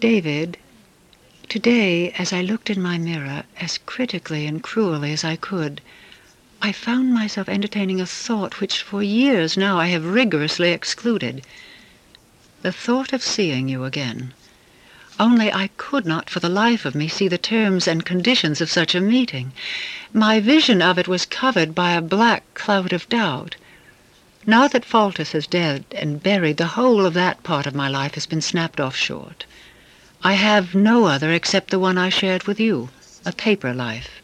David, today, as I looked in my mirror, as critically and cruelly as I could, I found myself entertaining a thought which for years now I have rigorously excluded. The thought of seeing you again. Only I could not for the life of me see the terms and conditions of such a meeting. My vision of it was covered by a black cloud of doubt. Now that Faltaus is dead and buried, the whole of that part of my life has been snapped off short. I have no other except the one I shared with you, a paper life.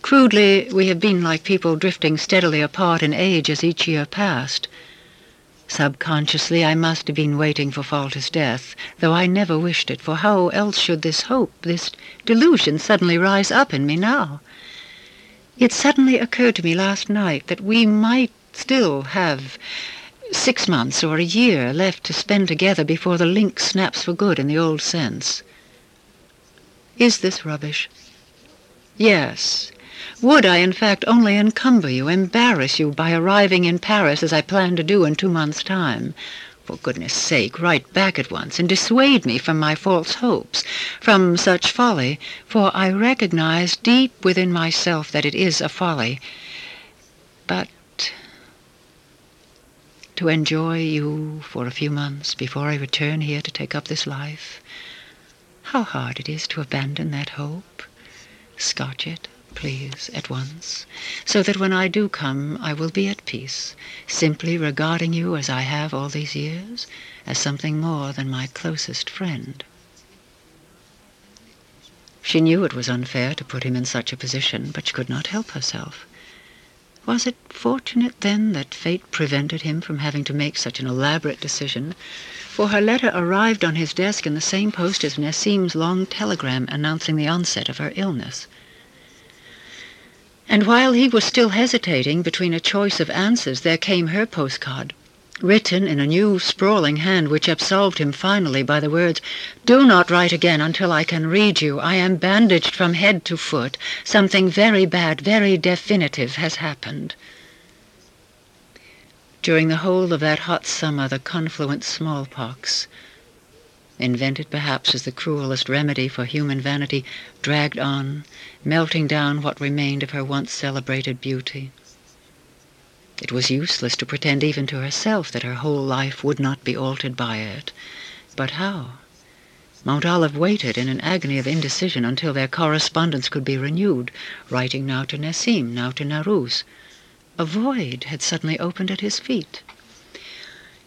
Crudely, we have been like people drifting steadily apart in age as each year passed. Subconsciously, I must have been waiting for Faltaus's death, though I never wished it, for how else should this hope, this delusion suddenly rise up in me now? It suddenly occurred to me last night that we might still have six months or a year left to spend together before the link snaps for good in the old sense. Is this rubbish? Yes, would I, in fact, only encumber you, embarrass you by arriving in Paris as I plan to do in two months' time? For goodness sake, write back at once and dissuade me from my false hopes, from such folly, for I recognize deep within myself that it is a folly. But to enjoy you for a few months before I return here to take up this life, how hard it is to abandon that hope. Scotch it please, at once, so that when I do come I will be at peace, simply regarding you as I have all these years, as something more than my closest friend. She knew it was unfair to put him in such a position, but she could not help herself. Was it fortunate, then, that fate prevented him from having to make such an elaborate decision? For her letter arrived on his desk in the same post as Nessim's long telegram announcing the onset of her illness. And while he was still hesitating between a choice of answers, there came her postcard, written in a new sprawling hand which absolved him finally by the words, Do not write again until I can read you. I am bandaged from head to foot. Something very bad, very definitive has happened. During the whole of that hot summer, the confluent smallpox, invented perhaps as the cruelest remedy for human vanity, dragged on, melting down what remained of her once celebrated beauty. It was useless to pretend even to herself that her whole life would not be altered by it. But how? Mountolive waited in an agony of indecision until their correspondence could be renewed, writing now to Nessim, now to Narouz. A void had suddenly opened at his feet.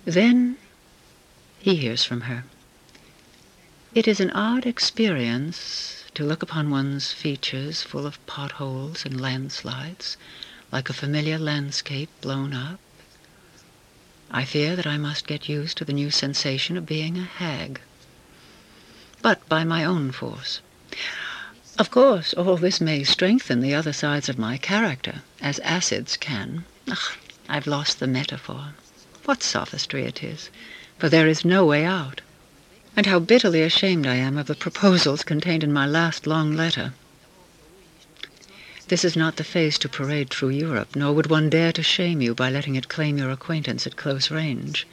Then he hears from her. It is an odd experience to look upon one's features full of potholes and landslides, like a familiar landscape blown up. I fear that I must get used to the new sensation of being a hag, but by my own force. Of course, all this may strengthen the other sides of my character, as acids can. Ugh, I've lost the metaphor. What sophistry it is, for there is no way out and how bitterly ashamed I am of the proposals contained in my last long letter. This is not the face to parade through Europe, nor would one dare to shame you by letting it claim your acquaintance at close range.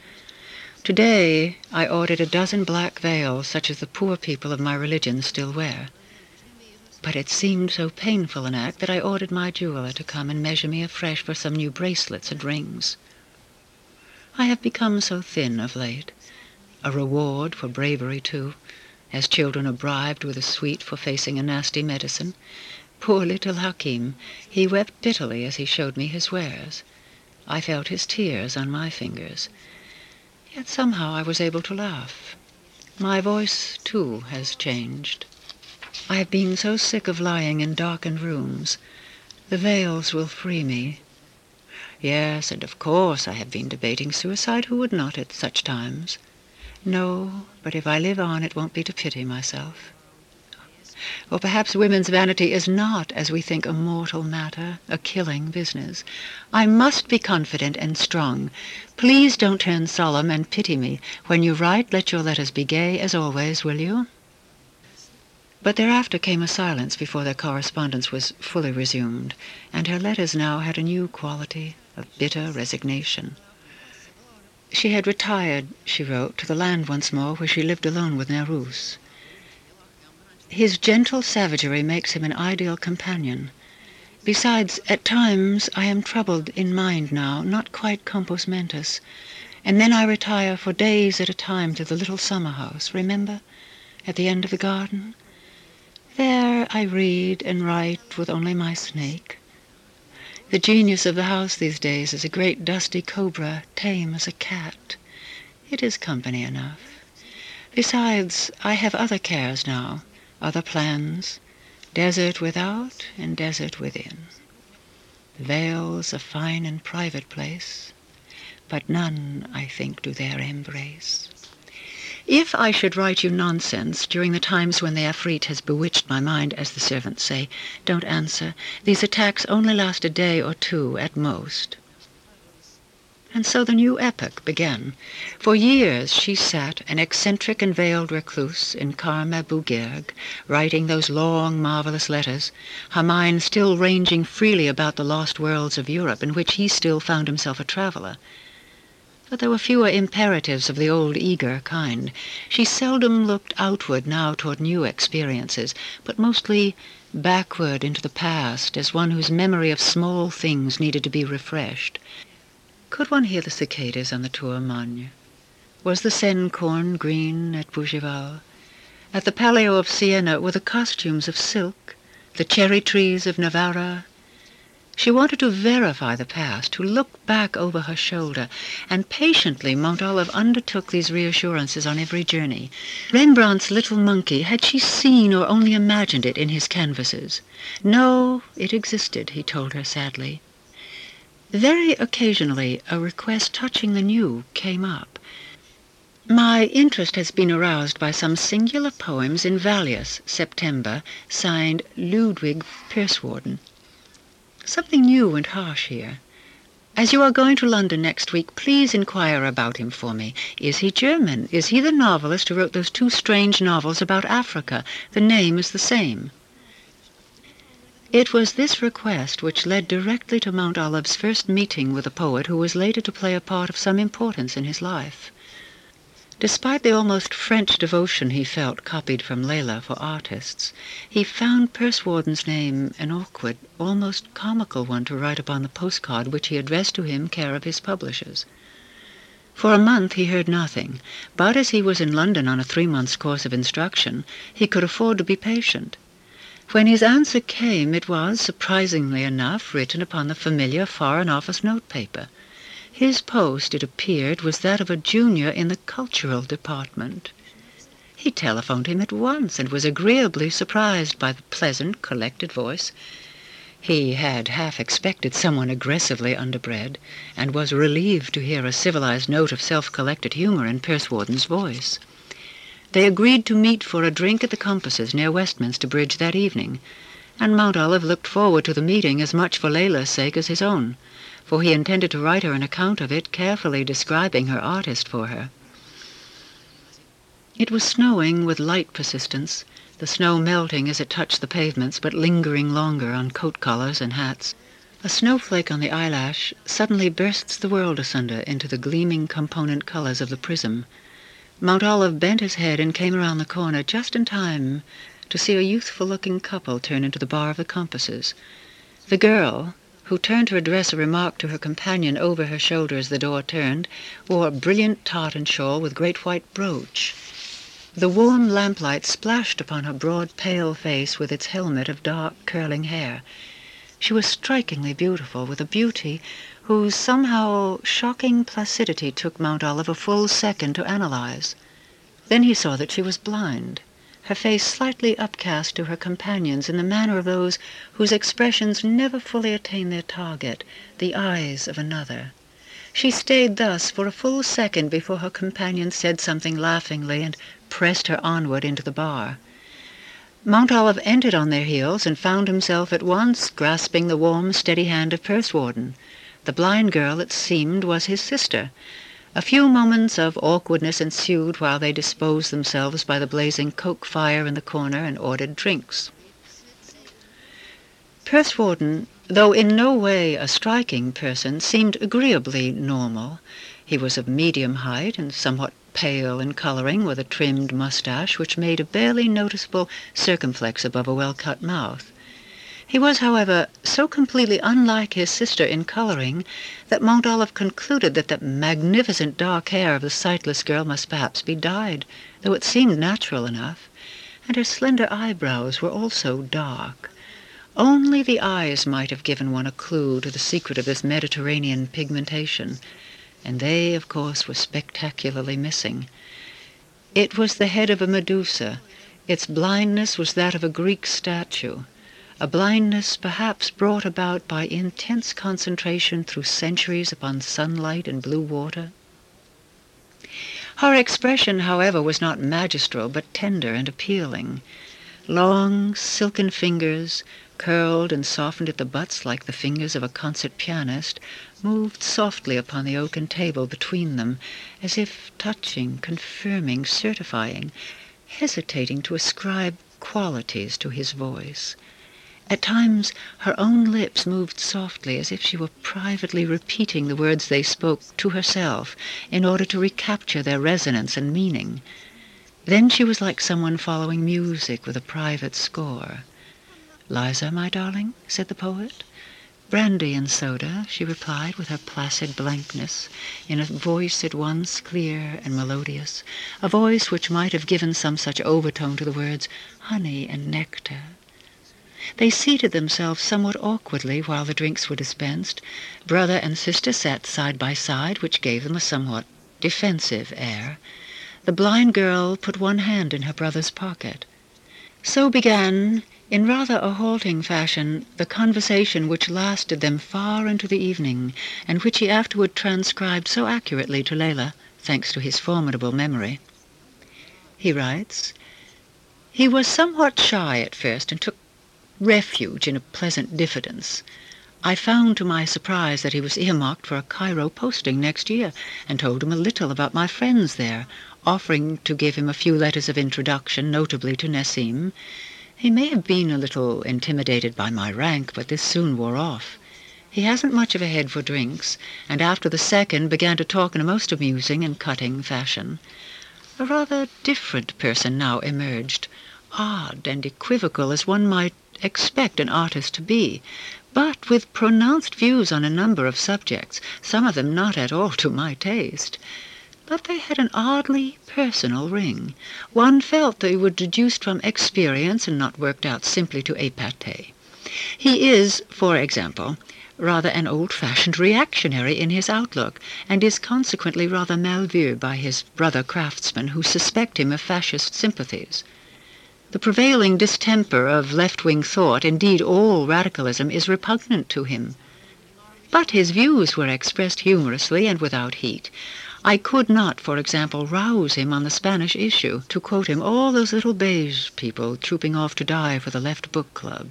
Today I ordered a dozen black veils such as the poor people of my religion still wear. But it seemed so painful an act that I ordered my jeweler to come and measure me afresh for some new bracelets and rings. I have become so thin of late a reward for bravery, too, as children are bribed with a sweet for facing a nasty medicine. Poor little Hakim, he wept bitterly as he showed me his wares. I felt his tears on my fingers. Yet somehow I was able to laugh. My voice, too, has changed. I have been so sick of lying in darkened rooms. The veils will free me. Yes, and of course I have been debating suicide. Who would not at such times? No, but if I live on, it won't be to pity myself. Or perhaps women's vanity is not, as we think, a mortal matter, a killing business. I must be confident and strong. Please don't turn solemn and pity me. When you write, let your letters be gay as always, will you? But thereafter came a silence before their correspondence was fully resumed, and her letters now had a new quality of bitter resignation. She had retired, she wrote, to the land once more where she lived alone with Narouz. His gentle savagery makes him an ideal companion. Besides, at times I am troubled in mind now, not quite compos mentis, and then I retire for days at a time to the little summer house, remember, at the end of the garden? There I read and write with only my snake. The genius of the house these days is a great dusty cobra, tame as a cat. It is company enough. Besides, I have other cares now, other plans, desert without and desert within. The vale's a fine and private place, but none, I think, do there embrace. If I should write you nonsense during the times when the Afrit has bewitched my mind, as the servants say, don't answer. These attacks only last a day or two at most. And so the new epoch began. For years she sat, an eccentric and veiled recluse, in Karm Abu Girg, writing those long, marvelous letters, her mind still ranging freely about the lost worlds of Europe, in which he still found himself a traveller. But there were fewer imperatives of the old eager kind. She seldom looked outward now toward new experiences, but mostly backward into the past as one whose memory of small things needed to be refreshed. Could one hear the cicadas on the Tour Magne? Was the Seine corn green at Bougival? At the Palio of Siena were the costumes of silk, the cherry trees of Navarra, she wanted to verify the past, to look back over her shoulder, and patiently Mountolive undertook these reassurances on every journey. Rembrandt's little monkey, had she seen or only imagined it in his canvases? No, it existed, he told her sadly. Very occasionally a request touching the new came up. My interest has been aroused by some singular poems in Valeurs, September, signed Ludwig Pursewarden. Something new and harsh here. As you are going to London next week, please inquire about him for me. Is he German? Is he the novelist who wrote those two strange novels about Africa? The name is the same. It was this request which led directly to Mountolive's first meeting with a poet who was later to play a part of some importance in his life. Despite the almost French devotion he felt copied from Leila for artists, he found Pursewarden's name an awkward, almost comical one to write upon the postcard which he addressed to him care of his publishers. For a month he heard nothing, but as he was in London on a three months course of instruction, he could afford to be patient. When his answer came, it was, surprisingly enough, written upon the familiar Foreign Office notepaper. His post, it appeared, was that of a junior in the cultural department. He telephoned him at once and was agreeably surprised by the pleasant, collected voice. He had half expected someone aggressively underbred, and was relieved to hear a civilized note of self-collected humor in Pursewarden's voice. They agreed to meet for a drink at the Compasses near Westminster Bridge that evening, and Mountolive looked forward to the meeting as much for Leila's sake as his own for he intended to write her an account of it, carefully describing her artist for her. It was snowing with light persistence, the snow melting as it touched the pavements, but lingering longer on coat collars and hats. A snowflake on the eyelash suddenly bursts the world asunder into the gleaming component colors of the prism. Mountolive bent his head and came around the corner just in time to see a youthful-looking couple turn into the bar of the compasses. The girl, who turned to address a remark to her companion over her shoulder as the door turned, wore a brilliant tartan shawl with great white brooch. The warm lamplight splashed upon her broad, pale face with its helmet of dark, curling hair. She was strikingly beautiful, with a beauty whose somehow shocking placidity took Mountolive a full second to analyze. Then he saw that she was blind her face slightly upcast to her companions in the manner of those whose expressions never fully attain their target, the eyes of another. She stayed thus for a full second before her companion said something laughingly and pressed her onward into the bar. Mountolive entered on their heels and found himself at once grasping the warm, steady hand of Pursewarden. The blind girl, it seemed, was his sister, a few moments of awkwardness ensued while they disposed themselves by the blazing coke fire in the corner and ordered drinks. Pursewarden, though in no way a striking person, seemed agreeably normal. He was of medium height and somewhat pale in coloring, with a trimmed mustache which made a barely noticeable circumflex above a well-cut mouth. He was, however, so completely unlike his sister in coloring that Mountolive concluded that the magnificent dark hair of the sightless girl must perhaps be dyed, though it seemed natural enough, and her slender eyebrows were also dark. Only the eyes might have given one a clue to the secret of this Mediterranean pigmentation, and they, of course, were spectacularly missing. It was the head of a Medusa. Its blindness was that of a Greek statue a blindness perhaps brought about by intense concentration through centuries upon sunlight and blue water. Her expression, however, was not magistral, but tender and appealing. Long, silken fingers, curled and softened at the butts like the fingers of a concert pianist, moved softly upon the oaken table between them, as if touching, confirming, certifying, hesitating to ascribe qualities to his voice. At times her own lips moved softly as if she were privately repeating the words they spoke to herself in order to recapture their resonance and meaning. Then she was like someone following music with a private score. Liza, my darling, said the poet. Brandy and soda, she replied with her placid blankness, in a voice at once clear and melodious, a voice which might have given some such overtone to the words honey and nectar. They seated themselves somewhat awkwardly while the drinks were dispensed. Brother and sister sat side by side, which gave them a somewhat defensive air. The blind girl put one hand in her brother's pocket. So began, in rather a halting fashion, the conversation which lasted them far into the evening, and which he afterward transcribed so accurately to Leila, thanks to his formidable memory. He writes, He was somewhat shy at first and took refuge in a pleasant diffidence. I found to my surprise that he was earmarked for a Cairo posting next year, and told him a little about my friends there, offering to give him a few letters of introduction, notably to Nessim. He may have been a little intimidated by my rank, but this soon wore off. He hasn't much of a head for drinks, and after the second began to talk in a most amusing and cutting fashion. A rather different person now emerged, odd and equivocal as one might expect an artist to be, but with pronounced views on a number of subjects, some of them not at all to my taste. But they had an oddly personal ring. One felt they were deduced from experience and not worked out simply to épate. He is, for example, rather an old-fashioned reactionary in his outlook, and is consequently rather mal vu by his brother craftsmen who suspect him of fascist sympathies. The prevailing distemper of left-wing thought, indeed all radicalism, is repugnant to him. But his views were expressed humorously and without heat. I could not, for example, rouse him on the Spanish issue, to quote him all those little beige people trooping off to die for the Left Book Club.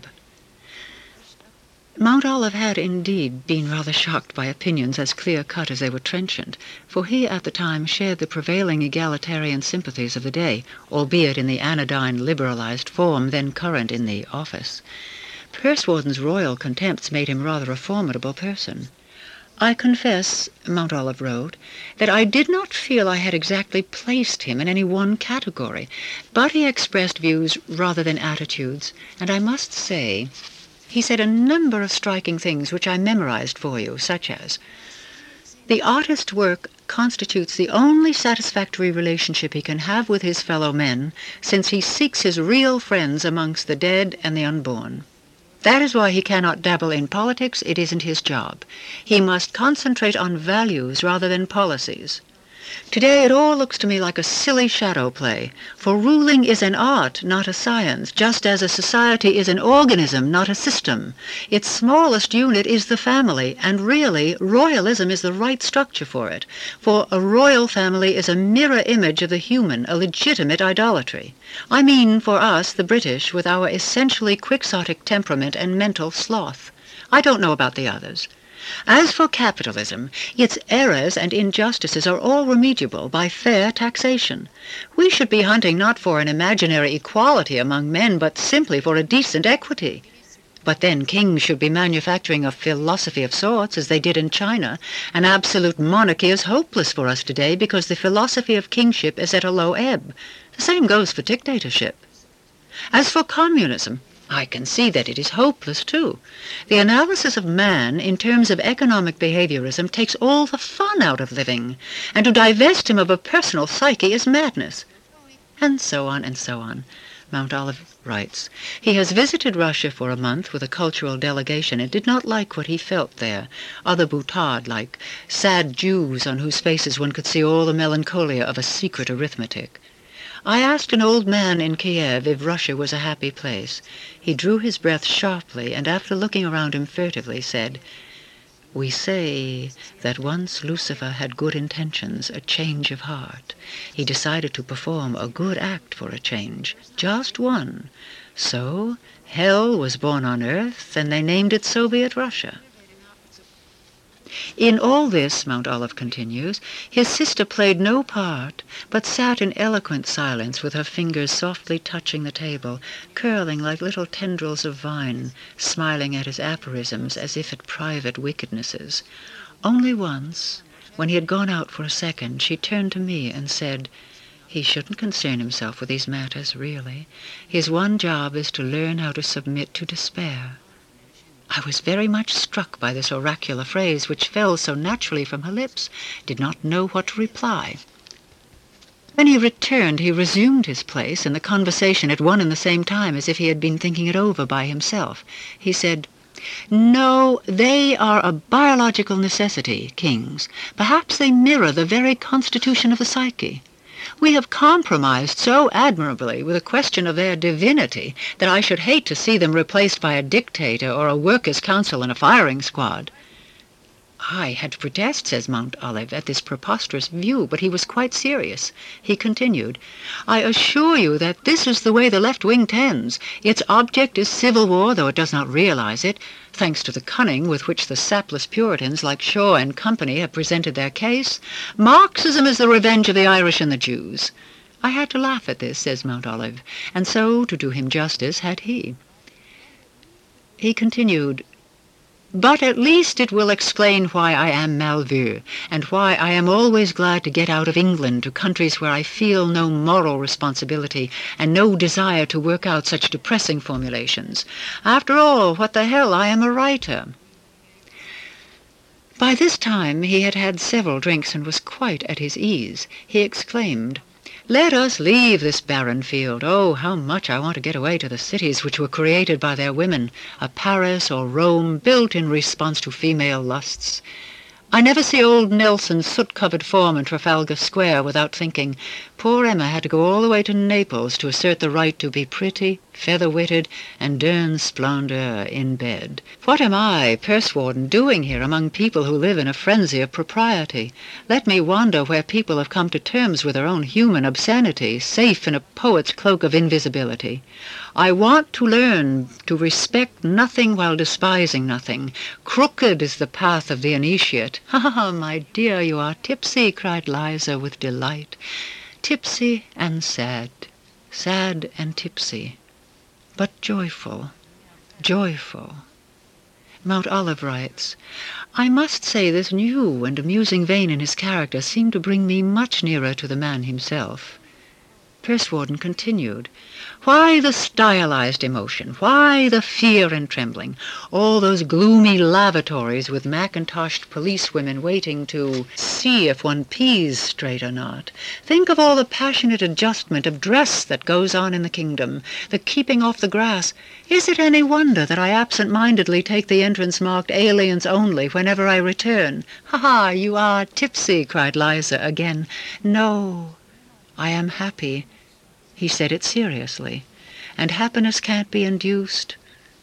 Mountolive had indeed been rather shocked by opinions as clear-cut as they were trenchant, for he at the time shared the prevailing egalitarian sympathies of the day, albeit in the anodyne liberalized form then current in the office. Pursewarden's royal contempts made him rather a formidable person. I confess, Mountolive wrote, that I did not feel I had exactly placed him in any one category, but he expressed views rather than attitudes, and I must say he said a number of striking things which I memorized for you, such as The artist's work constitutes the only satisfactory relationship he can have with his fellow men, since he seeks his real friends amongst the dead and the unborn. That is why he cannot dabble in politics. It isn't his job. He must concentrate on values rather than policies. Today it all looks to me like a silly shadow play, for ruling is an art, not a science, just as a society is an organism, not a system. Its smallest unit is the family, and really royalism is the right structure for it, for a royal family is a mirror image of the human, a legitimate idolatry. I mean for us, the British, with our essentially quixotic temperament and mental sloth. I don't know about the others. As for capitalism, its errors and injustices are all remediable by fair taxation. We should be hunting not for an imaginary equality among men, but simply for a decent equity. But then kings should be manufacturing a philosophy of sorts, as they did in China. An absolute monarchy is hopeless for us today because the philosophy of kingship is at a low ebb. The same goes for dictatorship. As for communism, I can see that it is hopeless too. The analysis of man in terms of economic behaviorism takes all the fun out of living, and to divest him of a personal psyche is madness. And so on and so on. Mountolive writes, he has visited Russia for a month with a cultural delegation and did not like what he felt there. Other boutade like sad Jews on whose faces one could see all the melancholia of a secret arithmetic. I asked an old man in Kiev if Russia was a happy place. He drew his breath sharply and after looking around him furtively said, we say that once Lucifer had good intentions, a change of heart. He decided to perform a good act for a change, just one. So hell was born on earth, and they named it Soviet Russia. In all this, Mountolive continues, his sister played no part, but sat in eloquent silence with her fingers softly touching the table, curling like little tendrils of vine, smiling at his aphorisms as if at private wickednesses. Only once, when he had gone out for a second, she turned to me and said, he shouldn't concern himself with these matters, really. His one job is to learn how to submit to despair. I was very much struck by this oracular phrase, which fell so naturally from her lips, did not know what to reply. When he returned, he resumed his place, and the conversation at one and the same time, as if he had been thinking it over by himself. He said, no, they are a biological necessity, kings. Perhaps they mirror the very constitution of the psyche. We have compromised so admirably with the question of their divinity that I should hate to see them replaced by a dictator or a workers' council and a firing squad. I had to protest, says Mountolive, at this preposterous view, but he was quite serious. He continued, I assure you that this is the way the left wing tends. Its object is civil war, though it does not realize it, thanks to the cunning with which the sapless Puritans like Shaw and Company have presented their case. Marxism is the revenge of the Irish and the Jews. I had to laugh at this, says Mountolive, and so, to do him justice, had he. He continued, but at least it will explain why I am mal vu, and why I am always glad to get out of England to countries where I feel no moral responsibility and no desire to work out such depressing formulations. After all, what the hell, I am a writer. By this time he had had several drinks and was quite at his ease. He exclaimed, let us leave this barren field. Oh, how much I want to get away to the cities which were created by their women, a Paris or Rome built in response to female lusts. I never see old Nelson's soot-covered form in Trafalgar Square without thinking, poor Emma had to go all the way to Naples to assert the right to be pretty, feather-witted, and d'un splendeur in bed. What am I, Pursewarden, doing here among people who live in a frenzy of propriety? Let me wonder where people have come to terms with their own human obscenity, safe in a poet's cloak of invisibility. I want to learn to respect nothing while despising nothing. Crooked is the path of the initiate. Ah, my dear, you are tipsy, cried Liza with delight. Tipsy and sad, sad and tipsy, but joyful, joyful. Mountolive writes, I must say this new and amusing vein in his character seemed to bring me much nearer to the man himself. Pursewarden continued, Why the stylized emotion? Why the fear and trembling? All those gloomy lavatories with mackintoshed policewomen waiting to see if one pees straight or not. Think of all the passionate adjustment of dress that goes on in the kingdom, the keeping off the grass. Is it any wonder that I absent-mindedly take the entrance marked aliens only whenever I return? Ha ha, you are tipsy, cried Liza again. No, I am happy. He said it seriously. And happiness can't be induced.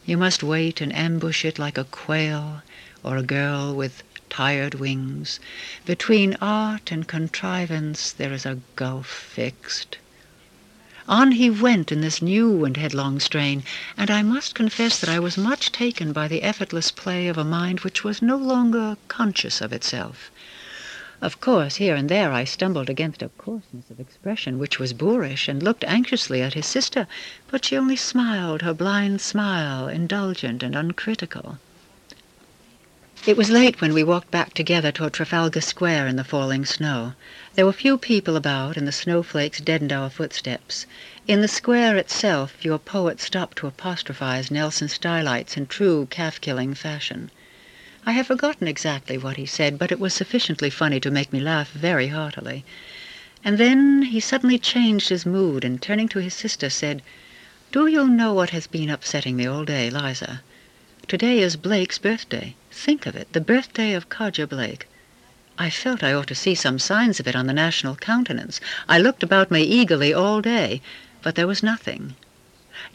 You must wait and ambush it like a quail or a girl with tired wings. Between art and contrivance there is a gulf fixed. On he went in this new and headlong strain, and I must confess that I was much taken by the effortless play of a mind which was no longer conscious of itself. Of course, here and there I stumbled against a coarseness of expression which was boorish, and looked anxiously at his sister, but she only smiled her blind smile, indulgent and uncritical. It was late when we walked back together toward Trafalgar Square in the falling snow. There were few people about, and the snowflakes deadened our footsteps. In the square itself, your poet stopped to apostrophize Nelson's stylites in true calf-killing fashion. I have forgotten exactly what he said, but it was sufficiently funny to make me laugh very heartily. And then he suddenly changed his mood, and turning to his sister, said, Do you know what has been upsetting me all day, Liza? Today is Blake's birthday. Think of it, the birthday of Carja Blake. I felt I ought to see some signs of it on the national countenance. I looked about me eagerly all day, but there was nothing.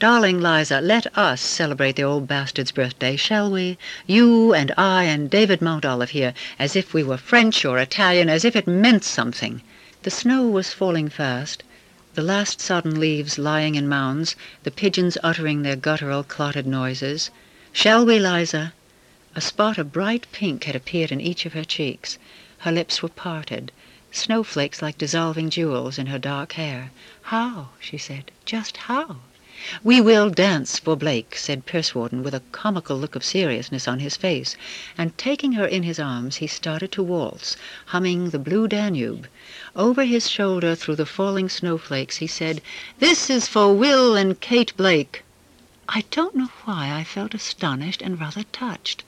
Darling Liza, let us celebrate the old bastard's birthday, shall we? You and I and David Mountolive here, as if we were French or Italian, as if it meant something. The snow was falling fast, the last sodden leaves lying in mounds, the pigeons uttering their guttural clotted noises. Shall we, Liza? A spot of bright pink had appeared in each of her cheeks. Her lips were parted, snowflakes like dissolving jewels in her dark hair. How? she said. Just how? We will dance for Blake, said Pursewarden with a comical look of seriousness on his face, and taking her in his arms he started to waltz, humming the Blue Danube. Over his shoulder through the falling snowflakes he said, This is for Will and Kate Blake. I don't know why I felt astonished and rather touched.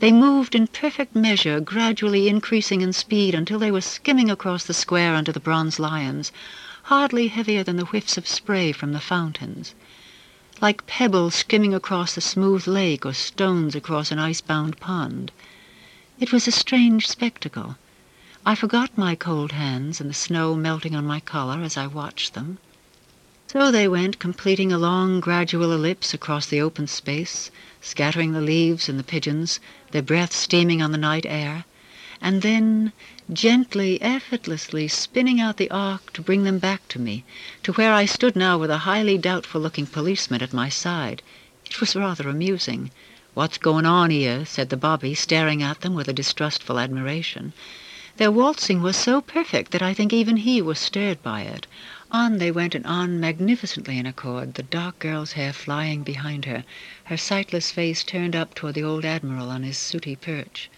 They moved in perfect measure, gradually increasing in speed until they were skimming across the square under the bronze lions, hardly heavier than the whiffs of spray from the fountains, like pebbles skimming across a smooth lake or stones across an ice-bound pond. It was a strange spectacle. I forgot my cold hands and the snow melting on my collar as I watched them. So they went, completing a long, gradual ellipse across the open space, scattering the leaves and the pigeons, their breath steaming on the night air, and then gently, effortlessly spinning out the arc to bring them back to me, to where I stood now with a highly doubtful-looking policeman at my side. It was rather amusing. What's going on here? said the bobby, staring at them with a distrustful admiration. Their waltzing was so perfect that I think even he was stirred by it. On they went and on magnificently in accord, the dark girl's hair flying behind her, her sightless face turned up toward the old admiral on his sooty perch.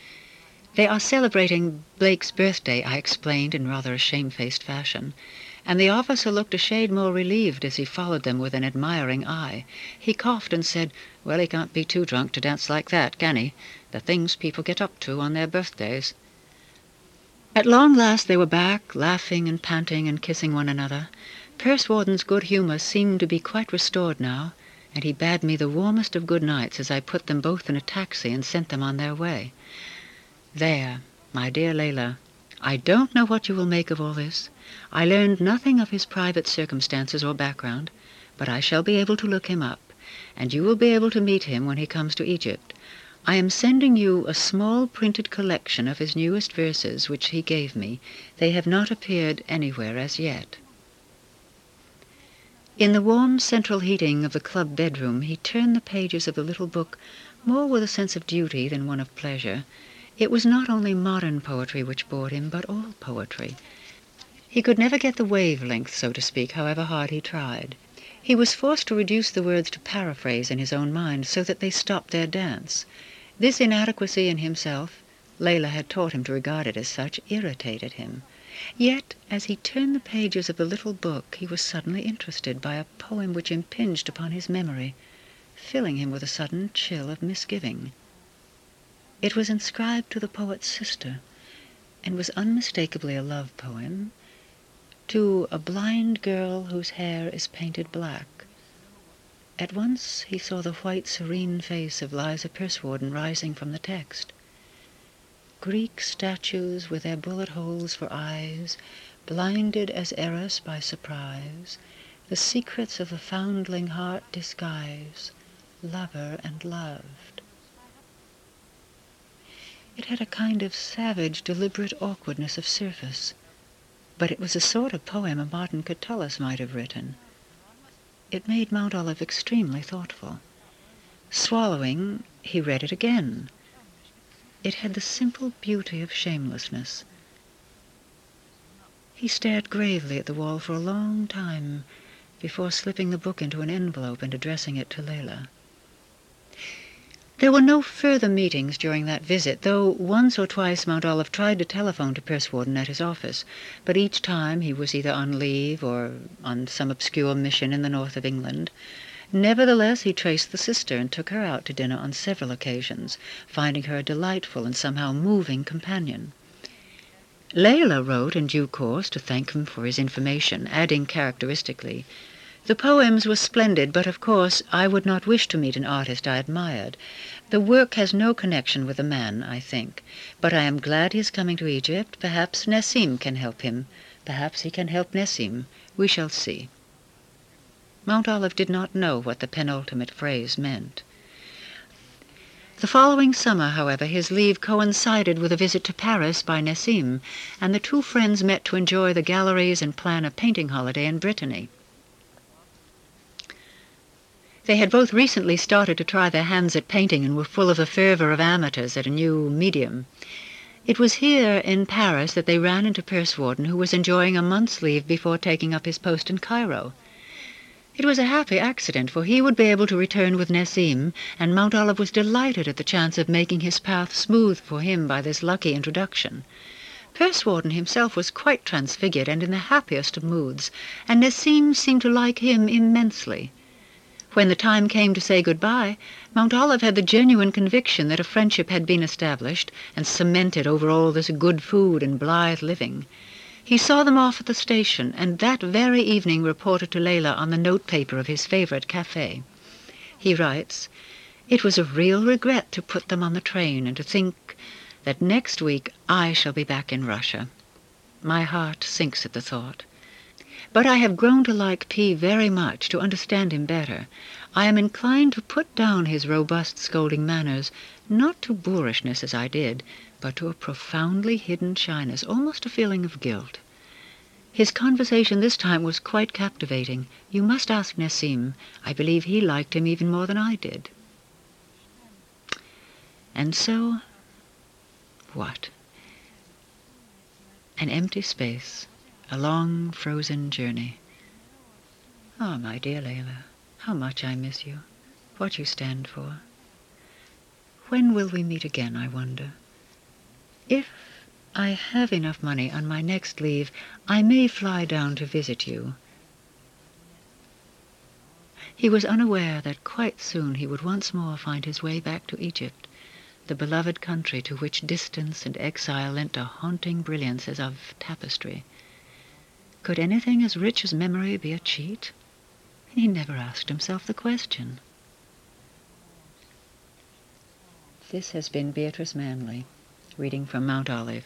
They are celebrating Blake's birthday, I explained in rather a shamefaced fashion, and the officer looked a shade more relieved as he followed them with an admiring eye. He coughed and said, Well, he can't be too drunk to dance like that, can he? The things people get up to on their birthdays. At long last they were back, laughing and panting and kissing one another. Pursewarden's good humour seemed to be quite restored now, and he bade me the warmest of good nights as I put them both in a taxi and sent them on their way. There, my dear Leila, I don't know what you will make of all this. I learned nothing of his private circumstances or background, but I shall be able to look him up, and you will be able to meet him when he comes to Egypt. I am sending you a small printed collection of his newest verses which he gave me. They have not appeared anywhere as yet. In the warm central heating of the club bedroom he turned the pages of the little book more with a sense of duty than one of pleasure. It was not only modern poetry which bored him, but all poetry. He could never get the wavelength, so to speak, however hard he tried. He was forced to reduce the words to paraphrase in his own mind, so that they stopped their dance. This inadequacy in himself, Leila had taught him to regard it as such, irritated him. Yet, as he turned the pages of the little book, he was suddenly interested by a poem which impinged upon his memory, filling him with a sudden chill of misgiving. It was inscribed to the poet's sister, and was unmistakably a love poem to a blind girl whose hair is painted black. At once he saw the white, serene face of Liza Pursewarden rising from the text. Greek statues with their bullet holes for eyes, blinded as Eros by surprise, the secrets of the foundling heart disguise, lover and loved. It had a kind of savage, deliberate awkwardness of surface, but it was the sort of poem a modern Catullus might have written. It made Mountolive extremely thoughtful. Swallowing, he read it again. It had the simple beauty of shamelessness. He stared gravely at the wall for a long time before slipping the book into an envelope and addressing it to Leila. There were no further meetings during that visit, though once or twice Mountolive tried to telephone to Pursewarden at his office, but each time he was either on leave or on some obscure mission in the north of England. Nevertheless, he traced the sister and took her out to dinner on several occasions, finding her a delightful and somehow moving companion. Leila wrote in due course to thank him for his information, adding characteristically, the poems were splendid, but of course I would not wish to meet an artist I admired. The work has no connection with the man, I think. But I am glad he is coming to Egypt. Perhaps Nessim can help him. Perhaps he can help Nessim. We shall see. Mountolive did not know what the penultimate phrase meant. The following summer, however, his leave coincided with a visit to Paris by Nessim, and the two friends met to enjoy the galleries and plan a painting holiday in Brittany. They had both recently started to try their hands at painting and were full of the fervour of amateurs at a new medium. It was here in Paris that they ran into Pursewarden, who was enjoying a month's leave before taking up his post in Cairo. It was a happy accident, for he would be able to return with Nessim, and Mountolive was delighted at the chance of making his path smooth for him by this lucky introduction. Pursewarden himself was quite transfigured and in the happiest of moods, and Nessim seemed to like him immensely. When the time came to say goodbye, Mountolive had the genuine conviction that a friendship had been established and cemented over all this good food and blithe living. He saw them off at the station, and that very evening reported to Leila on the notepaper of his favorite cafe. He writes, It was a real regret to put them on the train and to think that next week I shall be back in Russia. My heart sinks at the thought. But I have grown to like P very much, to understand him better. I am inclined to put down his robust scolding manners, not to boorishness as I did, but to a profoundly hidden shyness, almost a feeling of guilt. His conversation this time was quite captivating. You must ask Nessim. I believe he liked him even more than I did. And so, what? An empty space a long frozen journey. Ah, oh, my dear Leila, how much I miss you, what you stand for. When will we meet again, I wonder? If I have enough money on my next leave, I may fly down to visit you. He was unaware that quite soon he would once more find his way back to Egypt, the beloved country to which distance and exile lent a haunting brilliance as of tapestry. Could anything as rich as memory be a cheat? He never asked himself the question. This has been Beatrice Manley, reading from Mountolive.